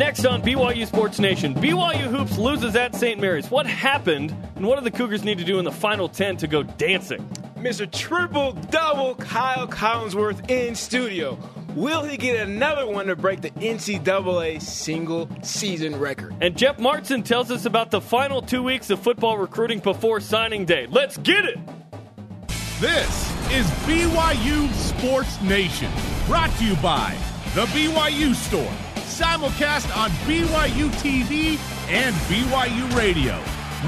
Next on BYU Sports Nation, BYU Hoops loses at St. Mary's. What happened, and what do the Cougars need to do in the final 10 to go dancing? Mr. Triple Double Kyle Collinsworth in studio. Will he get another one to break the NCAA single season record? And Jeff Martin tells us about the final two weeks of football recruiting before signing day. Let's get it! This is BYU Sports Nation, brought to you by The BYU Store, simulcast on BYU TV and BYU Radio.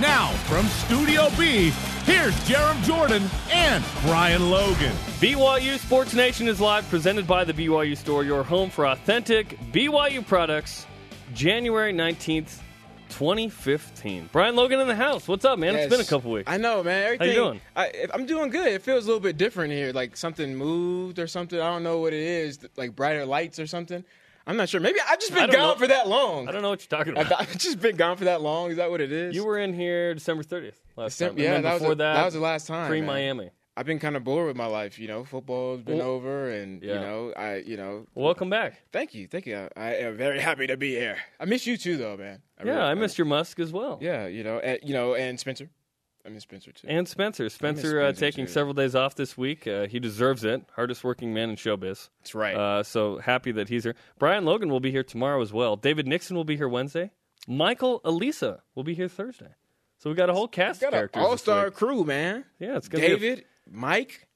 Now, from Studio B, here's Jarom Jordan and Brian Logan. BYU Sports Nation is live, presented by the BYU Store, your home for authentic BYU products, January 19th, 2015. Brian Logan in the house. What's up, man? Yes. It's been a couple weeks. I know, man. Everything, How you doing? I, I'm doing good. It feels a little bit different here. Like something moved or something. I don't know what it is. Like brighter lights or something. I'm not sure. Maybe I've just been gone know. for that long. I don't know what you're talking about. I've just been gone for that long. Is that what it is? You were in here December 30th last December- time. Yeah, that was before the- that, that was the last time, Pre. Miami. I've been kind of bored with my life. You know, football's been Well- over, and Yeah. you know, I, you know, Welcome back. thank you, thank you. I am very happy to be here. I miss you too, though, man. I Yeah, really- I missed your Musk as well. Yeah, you know, and, you know, and Spencer. I miss Spencer too. And Spencer. Spencer, uh, taking too. several days off this week. Uh, he deserves it. Hardest working man in showbiz. That's right. Uh, so happy that he's here. Brian Logan will be here tomorrow as well. David Nixon will be here Wednesday. Michael Elisa will be here Thursday. So we got a whole cast Got of characters. this all-star crew, man. Yeah, it's gonna be a, David, Mike.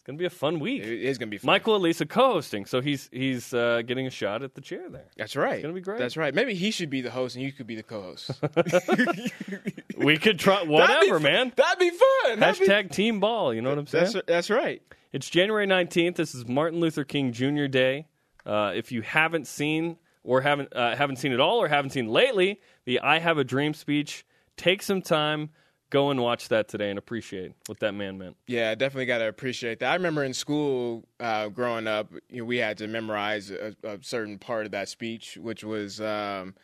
It's gonna be a fun week. It is gonna be fun. Michael Elisa co-hosting, so he's he's uh, getting a shot at the chair there. That's right. It's gonna be great. That's right. Maybe he should be the host and you could be the co-host. We could try That'd be whatever, man. That'd be fun. That'd be- Hashtag team ball. You know what I'm saying? That's that's right. It's January 19th. This is Martin Luther King Jr. Day. Uh, if you haven't seen or haven't uh, haven't seen it all or haven't seen lately, the "I Have a Dream" speech, take some time, go and watch that today and appreciate what that man meant. Yeah, definitely got to appreciate that. I remember in school uh, growing up, you know, we had to memorize a, a certain part of that speech, which was, um,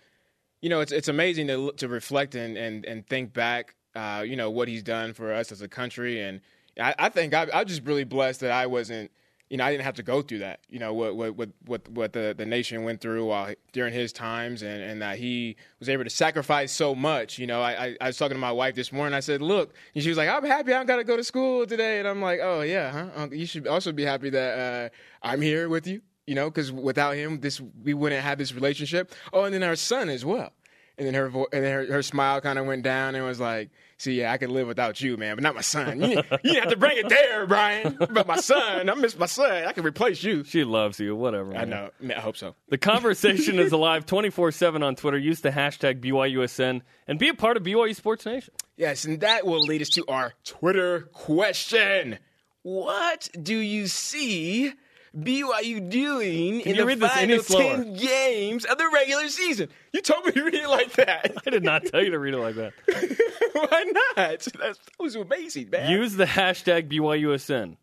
you know, it's it's amazing to to reflect and and, and think back, uh, you know, what he's done for us as a country, and I, I think I, I'm just really blessed that I wasn't. You know, I didn't have to go through that. You know, what what what what, the, the nation went through while during his times, and, and that he was able to sacrifice so much. You know, I, I I was talking to my wife this morning. I said, "Look," and she was like, "I'm happy I got to go to school today," and I'm like, "Oh yeah, huh? Uh, You should also be happy that uh, I'm here with you." You know, because without him, this we wouldn't have this relationship. Oh, and then our son as well. And then her vo- and then her, her smile kind of went down and was like, "See, yeah, I could live without you, man, but not my son. You, you have to bring it there, Brian. But my son, I miss my son. I can replace you." She loves you, whatever. I man. know. I, mean, I hope so. The conversation is alive 24 7 on Twitter. Use the hashtag BYUSN and be a part of BYU Sports Nation. Yes, and that will lead us to our Twitter question. What do you see BYU doing in the read final 10 games of the regular season? You told me to read it like that. I did not tell you to read it like that. Why not? That's, that was amazing, man. Use the hashtag BYUSN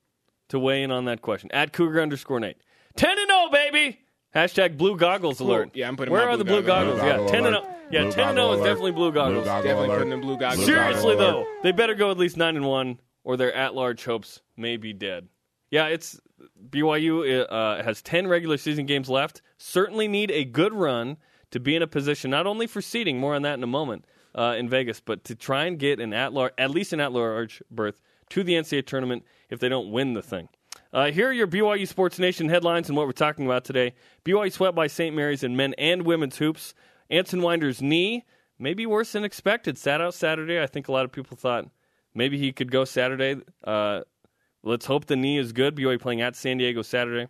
to weigh in on that question. At Cougar underscore Nate. 10 and 0, baby! Hashtag blue goggles alert. Yeah, I'm putting Where my are the blue blue goggles goggles? Blue yeah, 10 and 0. Yeah, alert. 10 and 0 is definitely blue goggles. goggle Definitely alert. putting them blue goggles. Blue Seriously, goggle though, alert. they better go at least 9 and 1 or their at large hopes may be dead. Yeah, it's BYU uh, has 10 regular season games left. Certainly need a good run to be in a position not only for seeding, more on that in a moment, uh, in Vegas, but to try and get an at large, at least an at large berth to the NCAA tournament if they don't win the thing. Uh, here are your BYU Sports Nation headlines and what we're talking about today. BYU swept by St. Mary's in men and women's hoops. Anson Winder's knee may be worse than expected. Sat out Saturday. I think a lot of people thought maybe he could go Saturday. Uh, let's hope the knee is good. BYU playing at San Diego Saturday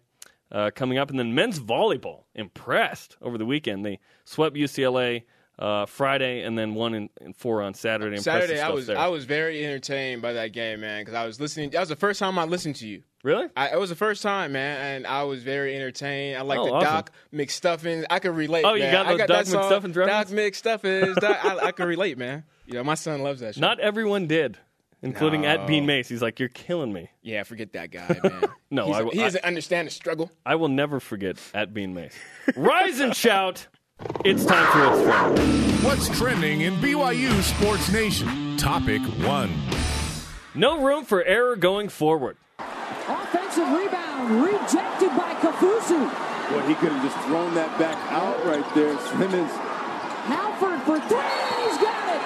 uh, coming up. And then men's volleyball, impressed over the weekend. They swept UCLA uh, Friday and then one in, in four on Saturday. Saturday, I was there. I was very entertained by that game, man, because I was listening. That was the first time I listened to you. really? I, it was the first time, man, and I was very entertained. I like Oh, the awesome. Doc McStuffins. I could relate. Oh, you man. got I those got Doc McStuffins Doc? McStuffins. Doc, I, I can relate, man. You know, my son loves that shit. Not everyone did, including at Bean Mace. He's like, "You're killing me." yeah, forget that guy, man. No, He's- I- he I- doesn't understand the struggle. I will never forget at Bean Mace. Rise and shout! It's time for what's trending. What's trending in BYU Sports Nation? Topic one. No room for error going forward. Offensive rebound rejected by Kaufusi. Well, he could have just thrown that back out right there. Simmons. Halford for three. He's got it.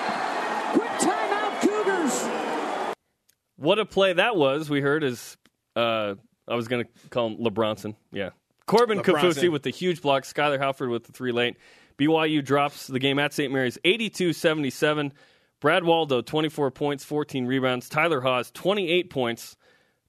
Quick timeout, Cougars. What a play that was. We heard is uh, I was going to call him LeBronson. Yeah. Corbin Kaufusi with the huge block. Skyler Halford with the three late. BYU drops the game at St. Mary's 82 77. Brad Waldow, 24 points, 14 rebounds. Tyler Haws, 28 points.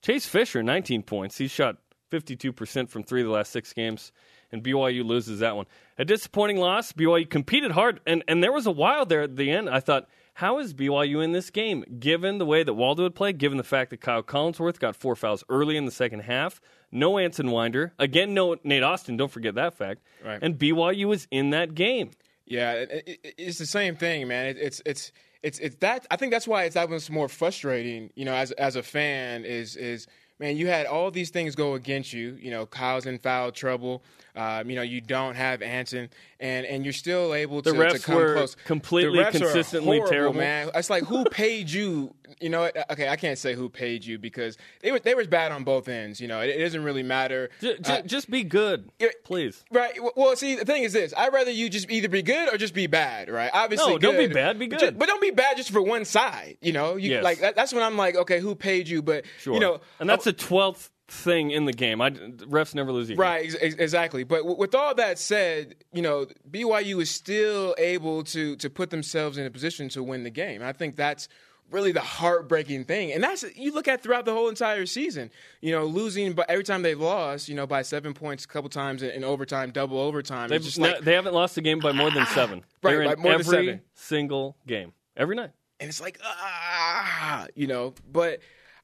Chase Fisher, 19 points. He shot 52% from three of the last six games, and BYU loses that one. A disappointing loss. BYU competed hard, and, and there was a while there at the end. I thought, how is BYU in this game, given the way that Waldow would play, given the fact that Kyle Collinsworth got four fouls early in the second half? No Anson Winder. Again, no Nate Austin. Don't forget that fact. Right. And BYU was in that game. Yeah, it, it, it's the same thing, man. It, it's it's it's it's that. I think that's why it's that more frustrating. You know, as as a fan, is is man, you had all these things go against you. You know, Kyle's in foul trouble. Um, you know, you don't have Anson, and and you're still able to, The refs to come were close. completely, the refs are consistently horrible, terrible. man. It's like who paid you? You know, what? okay, I can't say who paid you because they were they were bad on both ends. You know, it, it doesn't really matter. J- j- Uh, just be good, please. Right. Well, see, the thing is this: I'd rather you just either be good or just be bad. Right. Obviously, No, don't be bad, be But good. ju- But don't be bad just for one side. You know, you, Yes. like that, that's when I'm like, okay, who paid you? But Sure. you know, and that's oh, the twelfth thing in the game. I, refs never lose game. Right, ex- ex- exactly. But w- with all that said, you know, BYU is still able to to put themselves in a position to win the game. I think that's really the heartbreaking thing, and that's you look at throughout the whole entire season. You know, losing, but every time they've lost, you know, by seven points, a couple times in, in overtime, double overtime. They've, just no- like, they haven't lost a game by more than seven. Right, They're in by more than every seven. single game, every night. and it's like ah, you know. But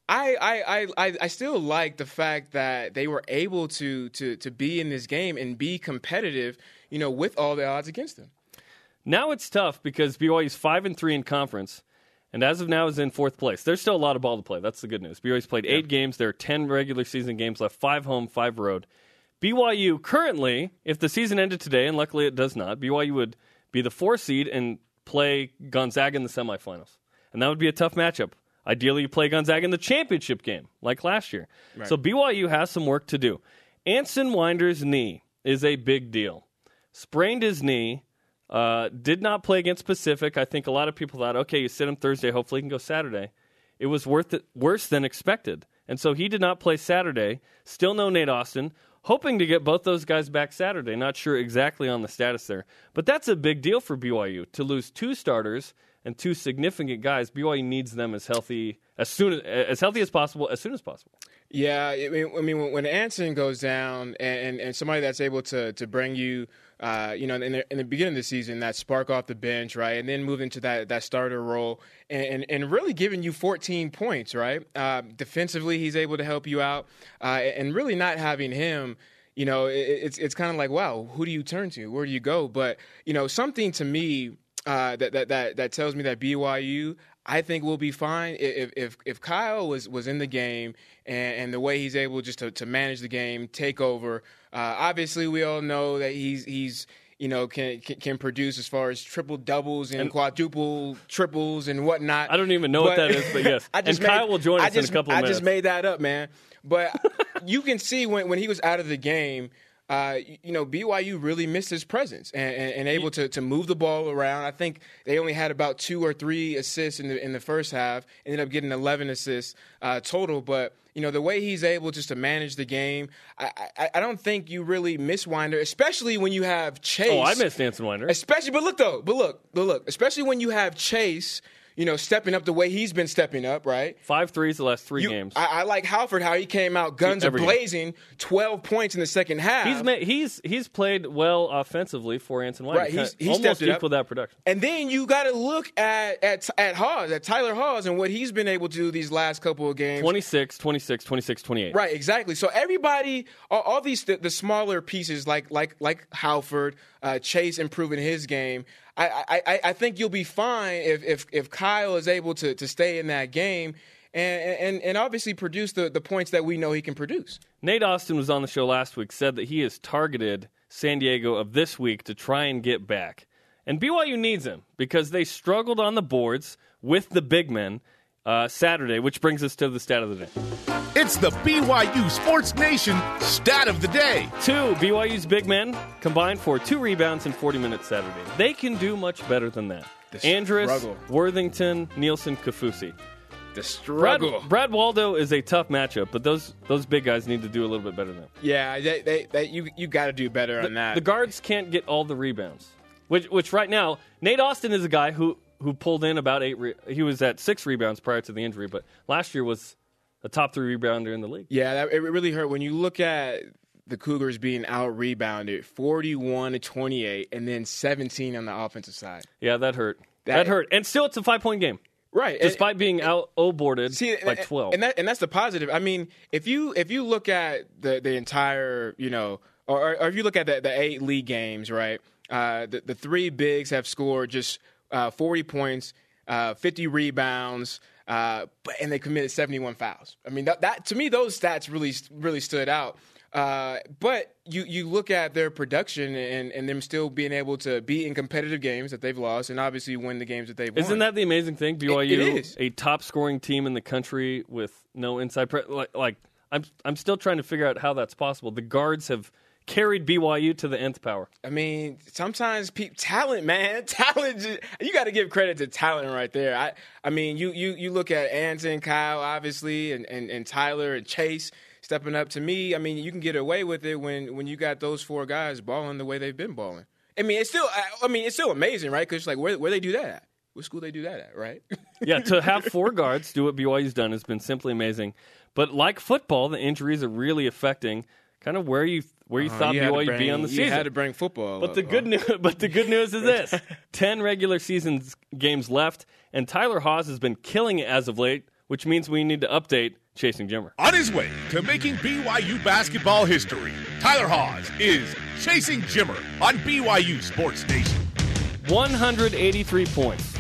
I, I, I, I, still like the fact that they were able to to to be in this game and be competitive, you know, with all the odds against them. Now it's tough because BYU's five and three in conference, and as of now is in fourth place. There's still a lot of ball to play. That's the good news. BYU's played eight games. There are ten regular season games left, five home, five road. BYU currently, if the season ended today, and luckily it does not, BYU would be the four seed and play Gonzaga in the semifinals, and that would be a tough matchup. Ideally, you play Gonzaga in the championship game, like last year. So BYU has some work to do. Anson Winder's knee is a big deal. Sprained his knee. Uh, did not play against Pacific. I think a lot of people thought, okay, you sit him Thursday, hopefully he can go Saturday. It was worth it, worse than expected. And so he did not play Saturday. Still no Nate Austin. Hoping to get both those guys back Saturday. Not sure exactly on the status there. But that's a big deal for BYU to lose two starters and two significant guys. BYU needs them as healthy as soon as, healthy as possible, as soon as possible. Yeah, I mean, I mean, when- when Anson goes down, and, and, and somebody that's able to to bring you, uh, you know, in the, in the beginning of the season, that spark off the bench, right, and then move into that that starter role, and and, and really giving you 14 points, right. Uh, defensively, he's able to help you out, uh, and really not having him. You know, it, it's it's kind of like, wow, who do you turn to? Where do you go? But you know, something to me uh, that, that that that tells me that BYU, I think will be fine if if if Kyle was was in the game and, and the way he's able just to, to manage the game, take over. Uh, obviously, we all know that he's he's you know can can, can produce as far as triple doubles and, quadruple triples and whatnot. I don't even know what that is, but yes. I just And Kyle made- will join I us in a couple of I just made that up, man. But you can see when when he was out of the game uh, you know, BYU really missed his presence and, and, and able to, to move the ball around. I think they only had about two or three assists in the in the first half. Ended up getting 11 assists uh, total, but you know the way he's able just to manage the game, I, I, I don't think you really miss Winder, especially when you have Chase. Oh, I miss Anson Winder. Especially, but look though, but look, but look, especially when you have Chase, you know, stepping up the way he's been stepping up, right? Five threes the last three You- games. I, I like Halford how he came out guns are game. blazing, twelve points in the second half. He's ma- he's he's played well offensively for Anson Winder. Right, he's- he almost stepped up. equal that production. and then you got to look at at at Haws, at Tyler Haws, and what he's been able to do these last couple of games. 26, 26, 26, 28. Right, exactly. So everybody, all, all these the, the smaller pieces like like like Halford, uh, Chase improving his game. I, I I think you'll be fine if if if Kyle is able to to stay in that game. And, and, and obviously produce the, the points that we know he can produce. Nate Austin was on the show last week, said that he has targeted San Diego of this week to try and get back. And BYU needs him because they struggled on the boards with the big men uh, Saturday, which brings us to the stat of the day. It's the BYU Sports Nation stat of the day. Two, BYU's big men combined for two rebounds in 40 minutes Saturday. They can do much better than that. The Andrus, struggle. Worthington, Neilson, Kaufusi. The Brad, struggle. Brad Waldow is a tough matchup, but those those big guys need to do a little bit better than that. Yeah, they, they, they, you you got to do better on that. The guards can't get all the rebounds, which which right now Nate Austin is a guy who who pulled in about eight. Re- he was at six rebounds prior to the injury, but last year was a top three rebounder in the league. Yeah, that, it really hurt when you look at the Cougars being out rebounded 41 to 28 and then 17 on the offensive side. Yeah, that hurt. That, That- hurt, and still it's a five point game, Right. despite being out o boarded See, by and- twelve. and that and that's the positive. I mean, if you if you look at the the entire, you know, or, or if you look at the, the eight league games, right? Uh, the the three bigs have scored just uh, 40 points, uh, 50 rebounds, uh, but and they committed 71 fouls. I mean, that, that to me those stats really really stood out. Uh, but you, you look at their production and, and them still being able to be in competitive games that they've lost and obviously win the games that they've won. Isn't that the amazing thing? BYU, it is. a top scoring team in the country with no inside pre- like, like I'm I'm still trying to figure out how that's possible. The guards have carried BYU to the nth power. I mean, sometimes pe- talent, man, talent. You got to give credit to talent right there. I, I mean, you you you look at Anson, Kyle, obviously, and, and, and Tyler and Chase stepping up. To me, I mean, you can get away with it when when you got those four guys balling the way they've been balling. I mean, it's still, I, I mean, it's still amazing, right? Because like, where where they do that at? What school they do that at, right? Yeah, to have four guards do what BYU's done has been simply amazing. But like football, the injuries are really affecting kind of where you where you thought Uh-huh. You to BYU would be on the season. you season. had to bring football. But the good huh? news, but the good news is this: ten regular season games left, and Tyler Haws has been killing it as of late, which means we need to update chasing Jimmer. On his way to making BYU basketball history, Tyler Haws is chasing Jimmer on BYU Sports Nation. 183 points.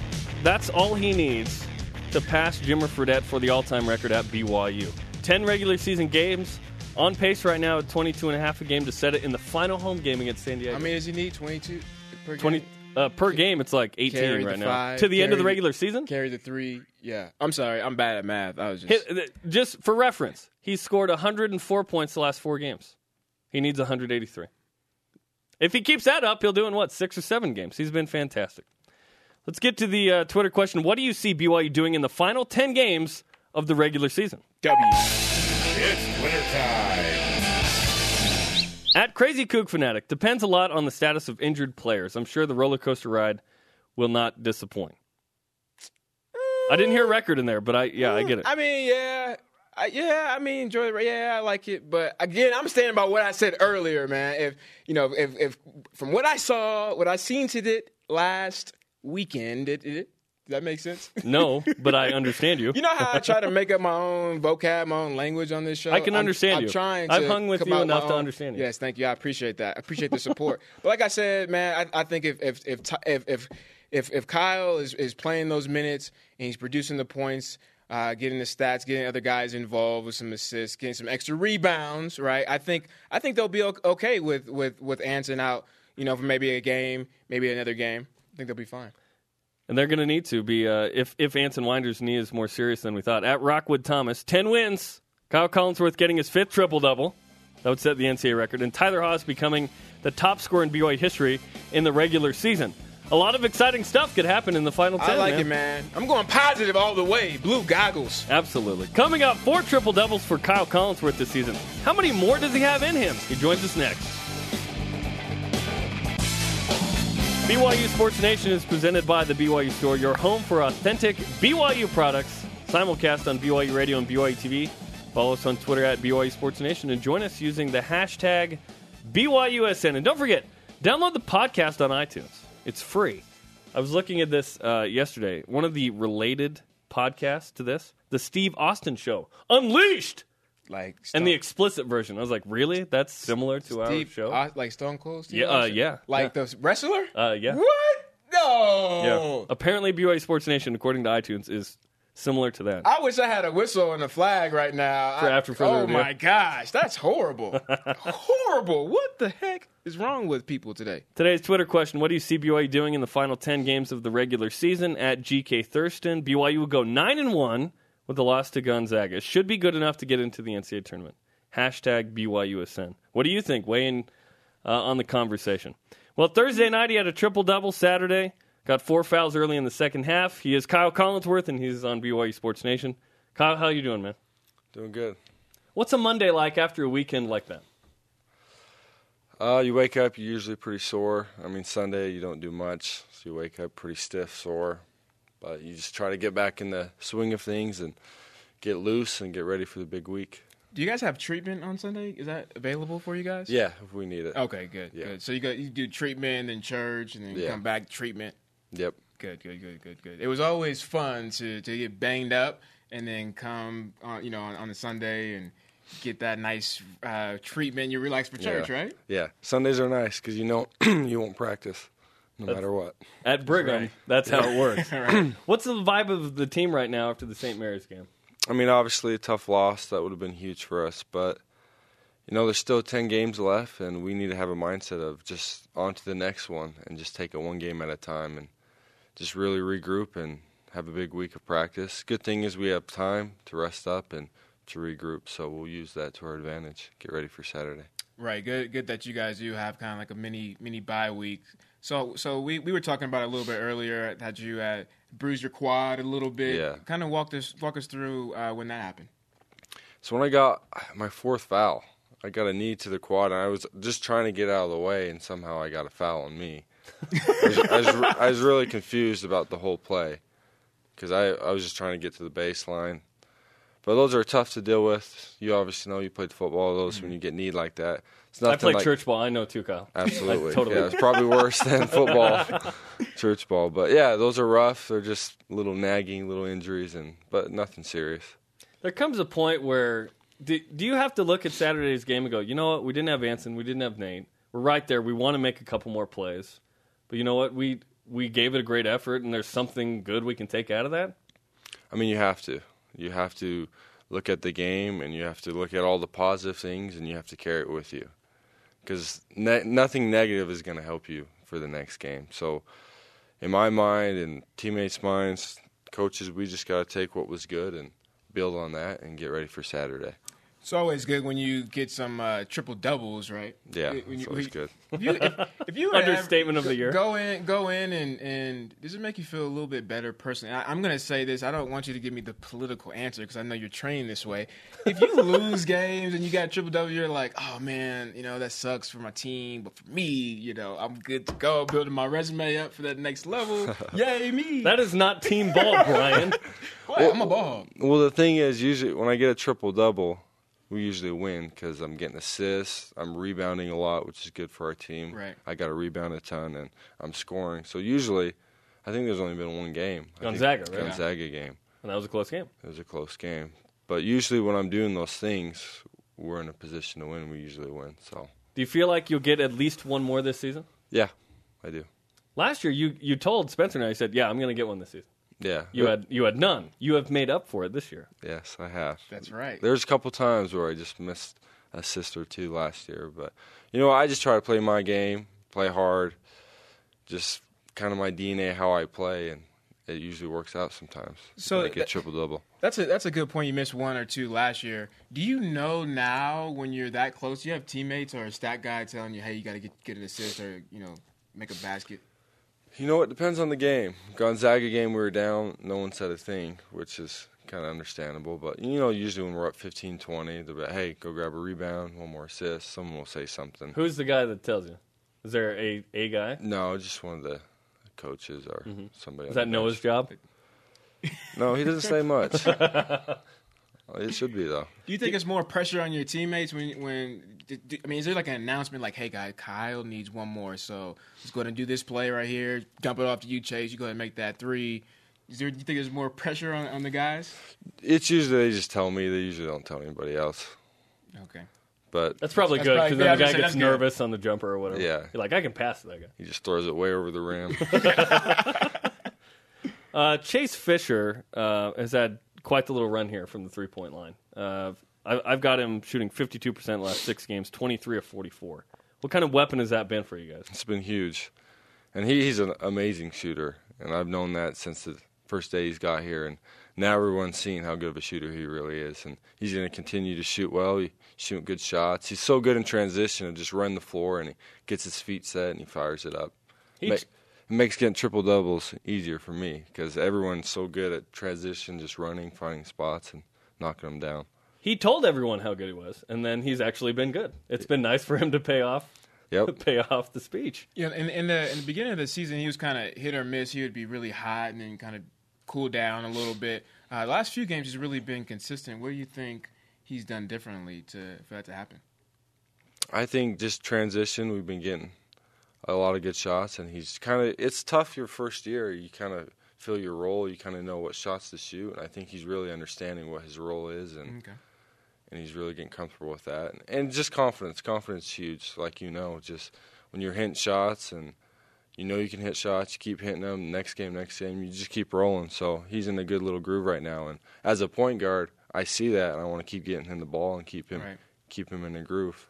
That's all he needs to pass Jimmer Fredette for the all-time record at BYU. 10 regular season games, on pace right now at 22 and a half a game to set it in the final home game against San Diego. I mean, does he need twenty two per 20 game? uh, per game, it's like 18 Carry right now. five, to the end of the regular season? Carry the three. Yeah, I'm sorry, I'm bad at math. I was just. Hit, just for reference, he's scored 104 points the last four games. He needs 183. If he keeps that up, he'll do in what six or seven games. He's been fantastic. Let's get to the uh, Twitter question. What do you see BYU doing in the final 10 games of the regular season? W. It's winter time. At Crazy Kook Fanatic, depends a lot on the status of injured players. I'm sure the roller coaster ride will not disappoint. I didn't hear a record in there, but I yeah, I get it. I mean, yeah, I, yeah. I mean, enjoy it. Yeah, I like it. But again, I'm standing by what I said earlier, man. If you know, if if from what I saw, what I seen to it last weekend, it, it does that make sense? No, but I understand you. You know how I try to make up my own vocab, my own language on this show. I can I'm- understand I'm you. trying. To I've hung with you enough to own- understand you. Yes, thank you. I appreciate that. I appreciate the support. but like I said, man, I, I think if if if if if if, if Kyle is, is playing those minutes and he's producing the points. Uh, getting the stats, getting other guys involved with some assists, getting some extra rebounds, right? I think I think they'll be okay with with with Anson out, you know, for maybe a game, maybe another game. I think they'll be fine. And they're going to need to be uh, if if Anson Winder's knee is more serious than we thought. At Rockwood Thomas, ten wins. Kyle Collinsworth getting his fifth triple double. That would set the NCAA record. And Tyler Haws becoming the top scorer in BYU history in the regular season. A lot of exciting stuff could happen in the final ten. I like man. it, man. I'm going positive all the way. Blue goggles. Absolutely. Coming up, four triple doubles for Kyle Collinsworth this season. How many more does he have in him? He joins us next. BYU Sports Nation is presented by the BYU Store, your home for authentic BYU products. Simulcast on BYU Radio and BYU TV. Follow us on Twitter at BYU Sports Nation and join us using the hashtag BYUSN. And don't forget, download the podcast on iTunes. It's free. I was looking at this uh, yesterday. One of the related podcasts to this, the Steve Austin Show, Unleashed, Like and the explicit version. I was like, really? That's similar to our Steve, show? uh, like Stone Cold. Steve Yeah, uh, Austin? yeah, Like the wrestler. Uh, yeah. What? No. yeah. Apparently, BYU Sports Nation, according to iTunes, is similar to that. I wish I had a whistle and a flag right now. For I- after further oh review. my gosh, that's horrible. horrible. What the heck is wrong with people today? Today's Twitter question What do you see BYU doing in the final 10 games of the regular season? At GK Thurston, BYU will go 9 and 1 with the loss to Gonzaga should be good enough to get into the NCAA tournament. Hashtag BYUSN. What do you think? Weigh in uh, on the conversation. Well, Thursday night he had a triple double. Saturday got four fouls early in the second half. He is Kyle Collinsworth, and he's on BYU Sports Nation. Kyle, how you doing, man? Doing good. What's a Monday like after a weekend like that? Uh, you wake up, you're usually pretty sore. I mean, Sunday you don't do much, so you wake up pretty stiff, sore. But you just try to get back in the swing of things and get loose and get ready for the big week. Do you guys have treatment on Sunday? Is that available for you guys? Yeah, if we need it. Okay, good, Yeah. good. So you got you do treatment, then church, and then Yeah. come back treatment. Yep. Good, good, good, good, good. It was always fun to to get banged up and then come on, you know, on, on a Sunday and get that nice uh, treatment. You relax for church, yeah. right? Yeah. Sundays are nice because you know you won't practice no matter what. At Brigham, right. that's how it works. right. What's the vibe of the team right now after the St. Mary's game? I mean, obviously a tough loss that would have been huge for us, but you know, there's still 10 games left, and we need to have a mindset of just on to the next one and just take it one game at a time and just really regroup and have a big week of practice. Good thing is we have time to rest up and to regroup, so we'll use that to our advantage. Get ready for Saturday. Right. Good. Good that you guys do have kind of like a mini mini bye week. So so we, we were talking about it a little bit earlier that you uh, bruised your quad a little bit. Yeah. Kind of walk us walk us through uh, when that happened. So when I got my fourth foul, I got a knee to the quad, and I was just trying to get out of the way, and somehow I got a foul on me. I, was, I, was, I was really confused about the whole play because I, I was just trying to get to the baseline. But those are tough to deal with. You obviously know you played football. Those when you get kneed like that, I nothing played like church ball. I know too, Kyle. Absolutely. totally- Yeah, it's probably worse than football, church ball. But yeah, those are rough. They're just little nagging, little injuries, and but nothing serious. There comes a point where do, do you have to look at Saturday's game and go, you know what? We didn't have Anson. We didn't have Nate. We're right there. We want to make a couple more plays, but you know what? We we gave it a great effort, and there's something good we can take out of that. I mean, you have to. You have to look at the game, and you have to look at all the positive things, and you have to carry it with you. Because ne- nothing negative is going to help you for the next game. So, in my mind and teammates' minds, coaches, we just got to take what was good and build on that and get ready for Saturday. It's always good when you get some uh, triple doubles, right? Yeah, When it's always when- good. If you, if, if you were to Understatement of the year. Go in, go in, and and does it make you feel a little bit better personally? I, I'm going to say this. I don't want you to give me the political answer because I know you're trained this way. If you lose games and you got triple double, you're like, oh man, you know that sucks for my team, but for me, you know, I'm good to go, building my resume up for that next level. Yay me! That is not team ball, Brian. What? I'm a ball. Well, the thing is, usually when I get a triple double, we usually win because I'm getting assists, I'm rebounding a lot, which is good for our team. Right. I got to rebound a ton, and I'm scoring. So usually, I think there's only been one game. Gonzaga, right? Gonzaga game. And that was a close game. It was a close game. But usually, when I'm doing those things, we're in a position to win. We usually win. So Do you feel like you'll get at least one more this season? yeah, I do. Last year, you you told Spencer and I, you said, "Yeah, I'm going to get one this season." Yeah. You had you had none. You have made up for it this year. Yes, I have. That's right. There's a couple times where I just missed a assist or two last year, but you know, I just try to play my game, play hard, just kind of my DNA how I play, and it usually works out sometimes. So I get that- triple double. That's a that's a good point. You missed one or two last year. Do you know now when you're that close? You have teammates or a stat guy telling you, "Hey, you got to get get an assist or you know make a basket." You know, it depends on the game. Gonzaga game, we were down, no one said a thing, which is kind of understandable. But you know, usually when we're up 15-20, they'll be like, "Hey, go grab a rebound, one more assist." Someone will say something. Who's the guy that tells you? Is there a a guy? No, just one of the coaches or mm-hmm. somebody. Is that Noah's bench. job? No, he doesn't say much. it should be though. Do you think it's more pressure on your teammates when when do- do- I mean, is there like an announcement like, "Hey, guys, Kyle needs one more, so he's going to do this play right here, dump it off to you, Chase. You go ahead and make that three. Is there? Do you think there's more pressure on, on the guys? It's usually they just tell me. They usually don't tell anybody else. Okay. But That's probably That's good probably- because yeah, then the guy gets that's good. nervous on the jumper or whatever. Yeah. You're like, I can pass that guy. he just throws it way over the rim. Uh, Chase Fisher uh, has had quite the little run here from the three point line. Uh, I, I've got him shooting 52% last six games, 23 of 44. What kind of weapon has that been for you guys? it's been huge, and he, he's an amazing shooter, and I've known that since the first day he's got here, and now everyone's seeing how good of a shooter he really is, and he's going to continue to shoot well. He shooting good shots. He's so good in transition and just run the floor, and he gets his feet set and he fires it up. He Ma- t- it makes getting triple doubles easier for me because everyone's so good at transition, just running, finding spots, and knocking them down. He told everyone how good he was, and then he's actually been good. It's been nice for him to pay off Yep. pay off the speech. Yeah, in, in the in the beginning of the season, he was kind of hit or miss. He would be really hot and then kind of cool down a little bit. Uh, last few games, he's really been consistent. What do you think he's done differently to for that to happen? I think just transition. We've been getting a lot of good shots, and he's kind of. It's tough your first year. You kind of feel your role. You kind of know what shots to shoot, and I think he's really understanding what his role is, and Okay. and he's really getting comfortable with that. And, and just confidence. Confidence is huge. Like you know, just when you're hitting shots and you know you can hit shots, you keep hitting them. Next game, next game, you just keep rolling. So he's in a good little groove right now. And as a point guard, I see that, and I want to keep getting him the ball and keep him Right. keep him in a groove.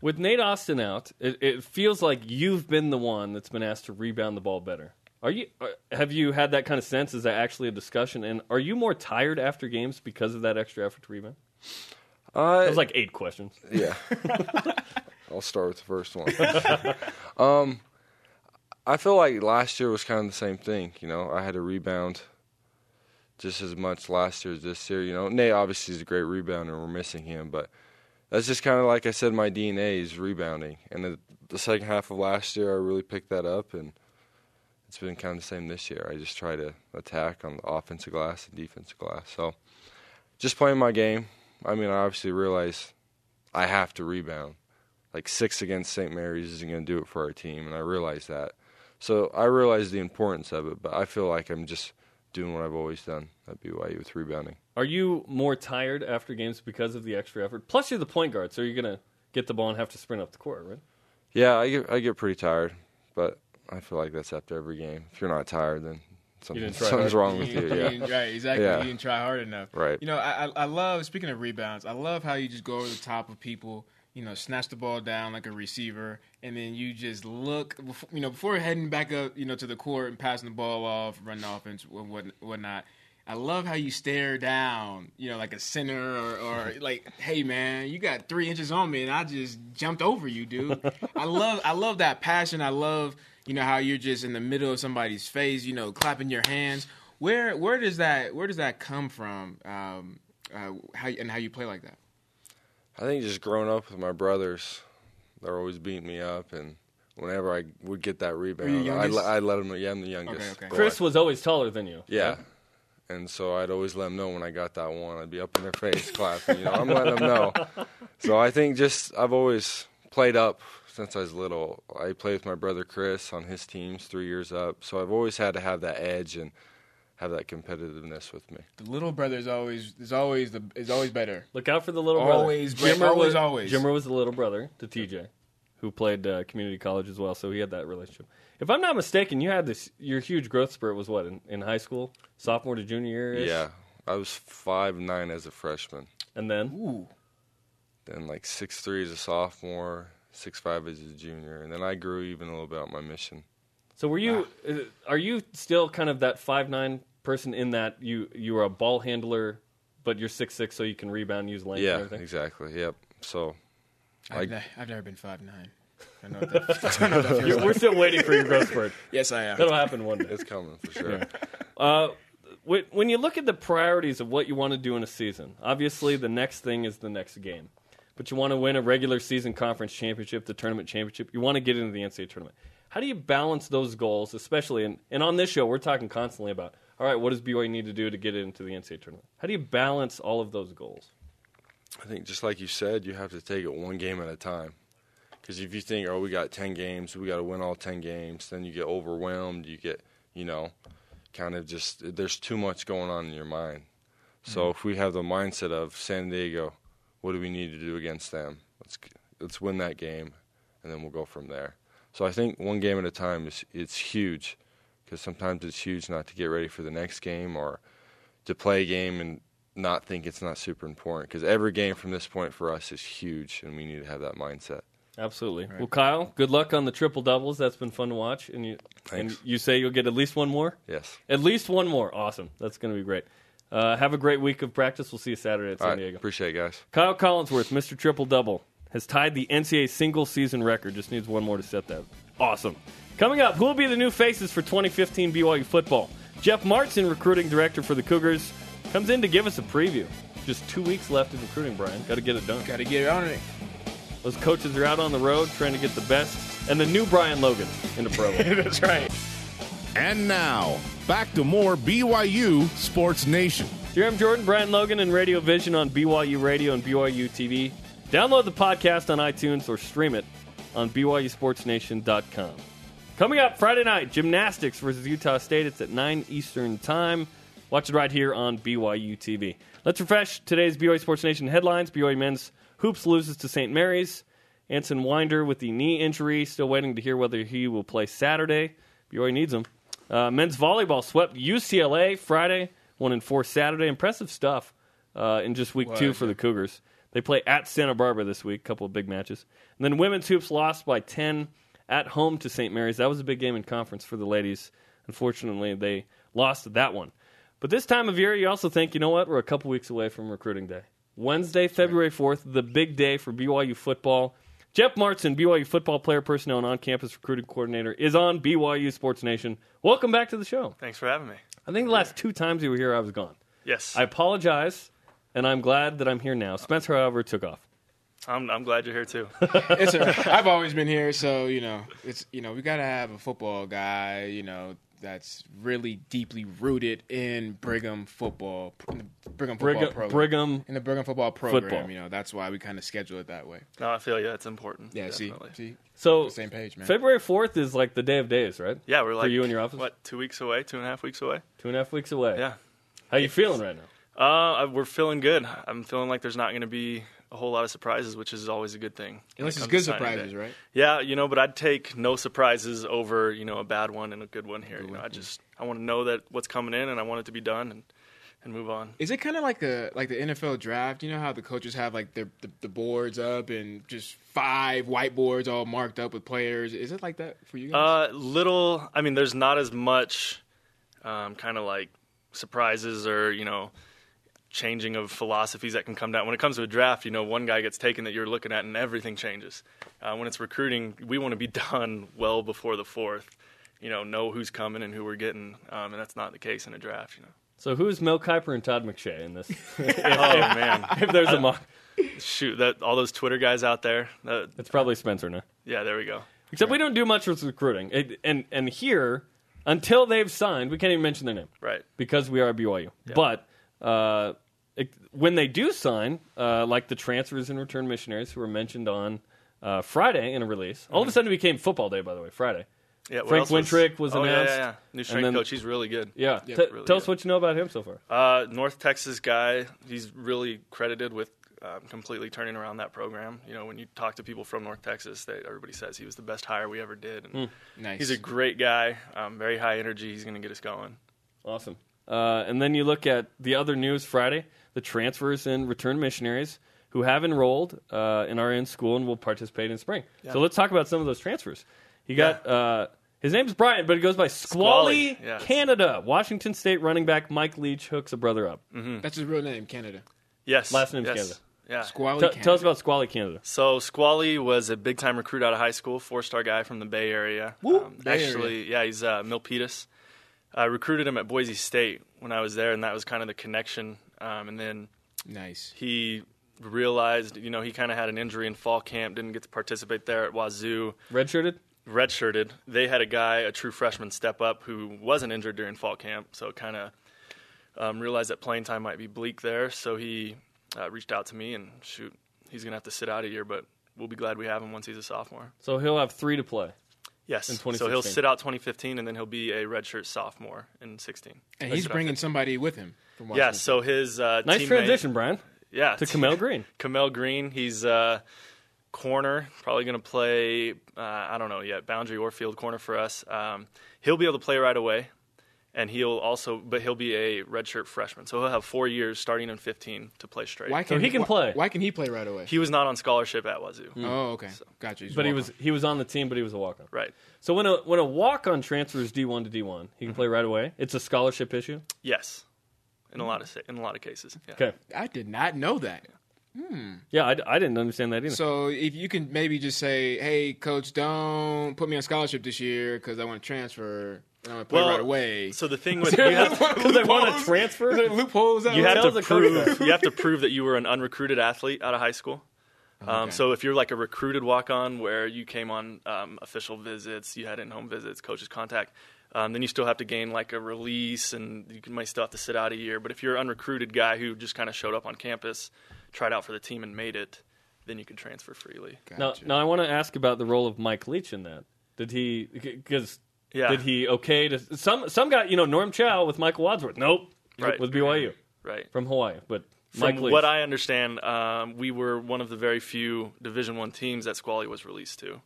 With Nate Austin out, it, it feels like you've been the one that's been asked to rebound the ball better. Are you? Are, have you had that kind of sense? Is that actually a discussion? And are you more tired after games because of that extra effort to rebound? Uh, That was like eight questions. Yeah. I'll start with the first one. um, I feel like last year was kind of the same thing. You know, I had to rebound just as much last year as this year. You know, Nate obviously is a great rebounder, and we're missing him, but that's just kind of like I said, my DNA is rebounding. And the, the second half of last year, I really picked that up, and it's been kind of the same this year. I just try to attack on the offensive glass and defensive glass. So just playing my game. I mean, I obviously realize I have to rebound. Like six against St. Mary's isn't going to do it for our team, and I realize that. So I realize the importance of it, but I feel like I'm just doing what I've always done at BYU with rebounding. Are you more tired after games because of the extra effort? Plus, you're the point guard, so you're gonna get the ball and have to sprint up the court, right? Yeah, I get I get pretty tired, but I feel like that's after every game. If you're not tired, then something, something's hard. wrong with you. Yeah, right, exactly. Yeah. You didn't try hard enough. Right. You know, I I love speaking of rebounds. I love how you just go over the top of people. You know, snatch the ball down like a receiver, and then you just look. You know, before heading back up, you know, to the court and passing the ball off, running offense, and what whatnot. I love how you stare down, you know, like a center or, or like, hey man, you got three inches on me and I just jumped over you, dude. I love I love that passion. I love, you know, how you're just in the middle of somebody's face, you know, clapping your hands. Where where does that where does that come from? Um, uh, how and how you play like that? I think just growing up with my brothers, they're always beating me up, and whenever I would get that rebound, I'd, I'd let them know. Yeah, I'm the youngest. Okay, okay. boy. Chris was always taller than you. Yeah. And so I'd always let them know when I got that one. I'd be up in their face clapping. You know, I'm letting them know. So I think just I've always played up since I was little. I played with my brother Chris on his teams three years up. So I've always had to have that edge and have that competitiveness with me. The little brother is always is always the is always better. Look out for the little brother. Always, Brett, Jimmer always, was, always. Jimmer was the little brother to TJ, who played uh, community college as well, so he had that relationship. If I'm not mistaken, you had this. Your huge growth spurt was what in, in high school, sophomore to junior year. Yeah. I was five nine as a freshman. and then Ooh, Then like six three as a sophomore, six five as a junior, and then I grew even a little bit on my mission. So were you? uh, Are you still kind of that five nine person in that you you are a ball handler, but you're six six, so you can rebound, and use length, and Yeah, everything. exactly. Yep. So I've, Like- ne- I've never been five nine. I know that, I know that feels You're- like. We're still waiting for your growth spurt. Yes, I am. That'll happen one day. it's coming for sure. Uh, when when you look at the priorities of what you want to do in a season, obviously the next thing is the next game. But you want to win a regular season conference championship, the tournament championship. You want to get into the NCAA tournament. How do you balance those goals, especially? And, and on this show, we're talking constantly about, all right, what does BYU need to do to get into the NCAA tournament? How do you balance all of those goals? I think just like you said, you have to take it one game at a time. Because if you think, oh, we got ten games, we got to win all ten games, then you get overwhelmed. You get, you know, kind of just there's too much going on in your mind. So mm-hmm. if we have the mindset of San Diego, what do we need to do against them? Let's let's win that game, and then we'll go from there. So I think one game at a time is it's huge, because sometimes it's huge not to get ready for the next game or to play a game and not think it's not super important because every game from this point for us is huge and we need to have that mindset. Absolutely. Well, Kyle, good luck on the triple doubles. That's been fun to watch. And you Thanks. and you say you'll get at least one more. Yes. At least one more. Awesome. That's going to be great. Uh, have a great week of practice. We'll see you Saturday at All San right. Diego. Appreciate it, guys. Kyle Collinsworth, Mr. Triple Double, has tied the NCAA single season record. Just needs one more to set that. Awesome. Coming up, who will be the new faces for 2015 BYU football? Jeff Martin, recruiting director for the Cougars, comes in to give us a preview. Just two weeks left in recruiting, Brian. Got to get it done. Got to get it on it. Those coaches are out on the road trying to get the best and the new Brian Logan in the program. That's right. And now, back to more BYU Sports Nation. Jarom Jordan, Brian Logan, and Radio Vision on BYU Radio and BYU TV. Download the podcast on iTunes or stream it on BYUSportsNation.com. Coming up Friday night, gymnastics versus Utah State. It's at 9 Eastern Time. Watch it right here on BYU TV. Let's refresh today's BYU Sports Nation headlines. BYU men's hoops loses to St. Mary's. Anson Winder with the knee injury, still waiting to hear whether he will play Saturday. BYU needs him. Uh, men's volleyball swept UCLA Friday, one in four Saturday. Impressive stuff uh, in just week two for the Cougars. They play at Santa Barbara this week, couple of big matches. And then women's hoops lost by 10 at home to St. Mary's. That was a big game in conference for the ladies. Unfortunately, they lost that one. But this time of year, you also think, you know what? We're a couple weeks away from recruiting day. Wednesday, February 4th, the big day for BYU football. Jeff Martin, BYU football player, personnel, and on campus recruiting coordinator, is on BYU Sports Nation. Welcome back to the show. Thanks for having me. I think the last two times you were here, I was gone. Yes, I apologize, and I'm glad that I'm here now. Spencer, however, took off. I'm, I'm glad you're here too. It's a, I've always been here, so you know, it's you know, we gotta have a football guy, you know, that's really deeply rooted in Brigham football, in the Brigham football Brigham, program, Brigham in the Brigham football program. Football. You know, that's why we kind of schedule it that way. no, I feel you. That's important. Yeah, definitely. see, see, So same page, man. February 4th is like the day of days, right? Yeah, we're like you and your office? What, two weeks away? Two and a half weeks away? Two and a half weeks away. Yeah. How you feeling right now? Uh, we're feeling good. I'm feeling like there's not going to be a whole lot of surprises, which is always a good thing. Unless it's good surprises, day. right? Yeah, you know, but I'd take no surprises over you know a bad one and a good one here. You know, I just I want to know that what's coming in, and I want it to be done and and move on. Is it kind of like the like the NFL draft? You know how the coaches have like their the, the boards up and just five whiteboards all marked up with players. Is it like that for you guys? Uh, little. I mean, there's not as much um, kind of like surprises or you know changing of philosophies that can come down when it comes to a draft. You know, one guy gets taken that you're looking at, and everything changes. Uh, when it's recruiting, we want to be done well before the fourth. You know, know who's coming and who we're getting, um, and that's not the case in a draft. You know. So who's Mel Kiper and Todd McShay in this? oh man, if there's a mock, shoot! That all those Twitter guys out there. That, it's probably Spencer now. yeah, there we go. Except we don't do much with recruiting, it, and and here until they've signed, we can't even mention their name Right. because we are a BYU. But uh, it, when they do sign, uh, like the transfers and return missionaries who were mentioned on uh, Friday in a release, all of a sudden it became football day. By the way, Friday. Yeah, what Frank else was- Wintrick was oh, yeah, announced, Yeah, yeah, New strength then- coach. He's really good. Yeah, Yep, T- really tell us good. what you know about him so far. Uh, North Texas guy. He's really credited with um, completely turning around that program. You know, when you talk to people from North Texas, they, everybody says he was the best hire we ever did. And nice. He's a great guy. Um, very high energy. He's going to get us going. Awesome. Uh, and then you look at the other news Friday, the transfers and return missionaries who have enrolled uh, and are in school and will participate in spring. So let's talk about some of those transfers. You got uh, his name's Brian, but he goes by Squally, Squally, yeah. Canada. Washington State running back Mike Leach hooks a brother up. That's his real name, Canada. Yes. Last name's yes. Canada. Yeah. Squally. T- Canada. tell us about Squally Canada. So Squally was a big time recruit out of high school, four star guy from the Bay Area. Um, Bay actually, yeah, he's uh, Milpitas. I recruited him at Boise State when I was there, and that was kind of the connection. Um, and then nice. he realized, you know, he kind of had an injury in fall camp, didn't get to participate there at Wazoo, Redshirted? redshirted. They had a guy, a true freshman, step up who wasn't injured during fall camp, so kind of um, realized that playing time might be bleak there. So he uh, reached out to me and shoot, he's gonna have to sit out a year, but we'll be glad we have him once he's a sophomore. So he'll have three to play. Yes. In So he'll sit out 2015, and then he'll be a redshirt sophomore in 16. And he's bringing somebody with him from Yeah. Washington. So his uh, Nice teammate- transition, Brian, Yeah. to Kamel Green. Kamel Green. He's uh, corner, probably going to play. Uh, I don't know yet, boundary or field corner for us. Um, he'll be able to play right away. And he'll also, but he'll be a redshirt freshman, so he'll have four years starting in 15 to play straight. Why So can he can why- play. Why can he play right away? He was not on scholarship at Wazoo. Hmm. Hmm. oh, okay, gotcha. He's But he was he was on the team, but he was a walk on. Right. So when a when a walk on transfers D one to D one, he can mm-hmm. play right away. It's a scholarship issue. Yes. In a lot hmm. of in a lot of cases. Yeah. Okay. I did not know that. Yeah, I, I didn't understand that either. So if you can maybe just say, "Hey, coach, don't put me on scholarship this year because I want to transfer and I want to play Well, right away." So the thing with you have, Because they want to transfer. loopholes. out you have to prove you have to prove that you were an unrecruited athlete out of high school. Um, Okay. so if you're like a recruited walk-on where you came on um, official visits, you had in-home visits, coaches contact, um, then you still have to gain like a release, and you might still have to sit out a year. But if you're an unrecruited guy who just kind of showed up on campus, tried out for the team, and made it, then you can transfer freely. Now, now I want to ask about the role of Mike Leach in that. Did he? Because Yeah. did he okay to some some guy? You know, Norm Chow with Michael Wadsworth. Nope. Right. With BYU Right. from Hawaii, but From Mike Leach. what I understand, um, we were one of the very few Division One teams that Squally was released to,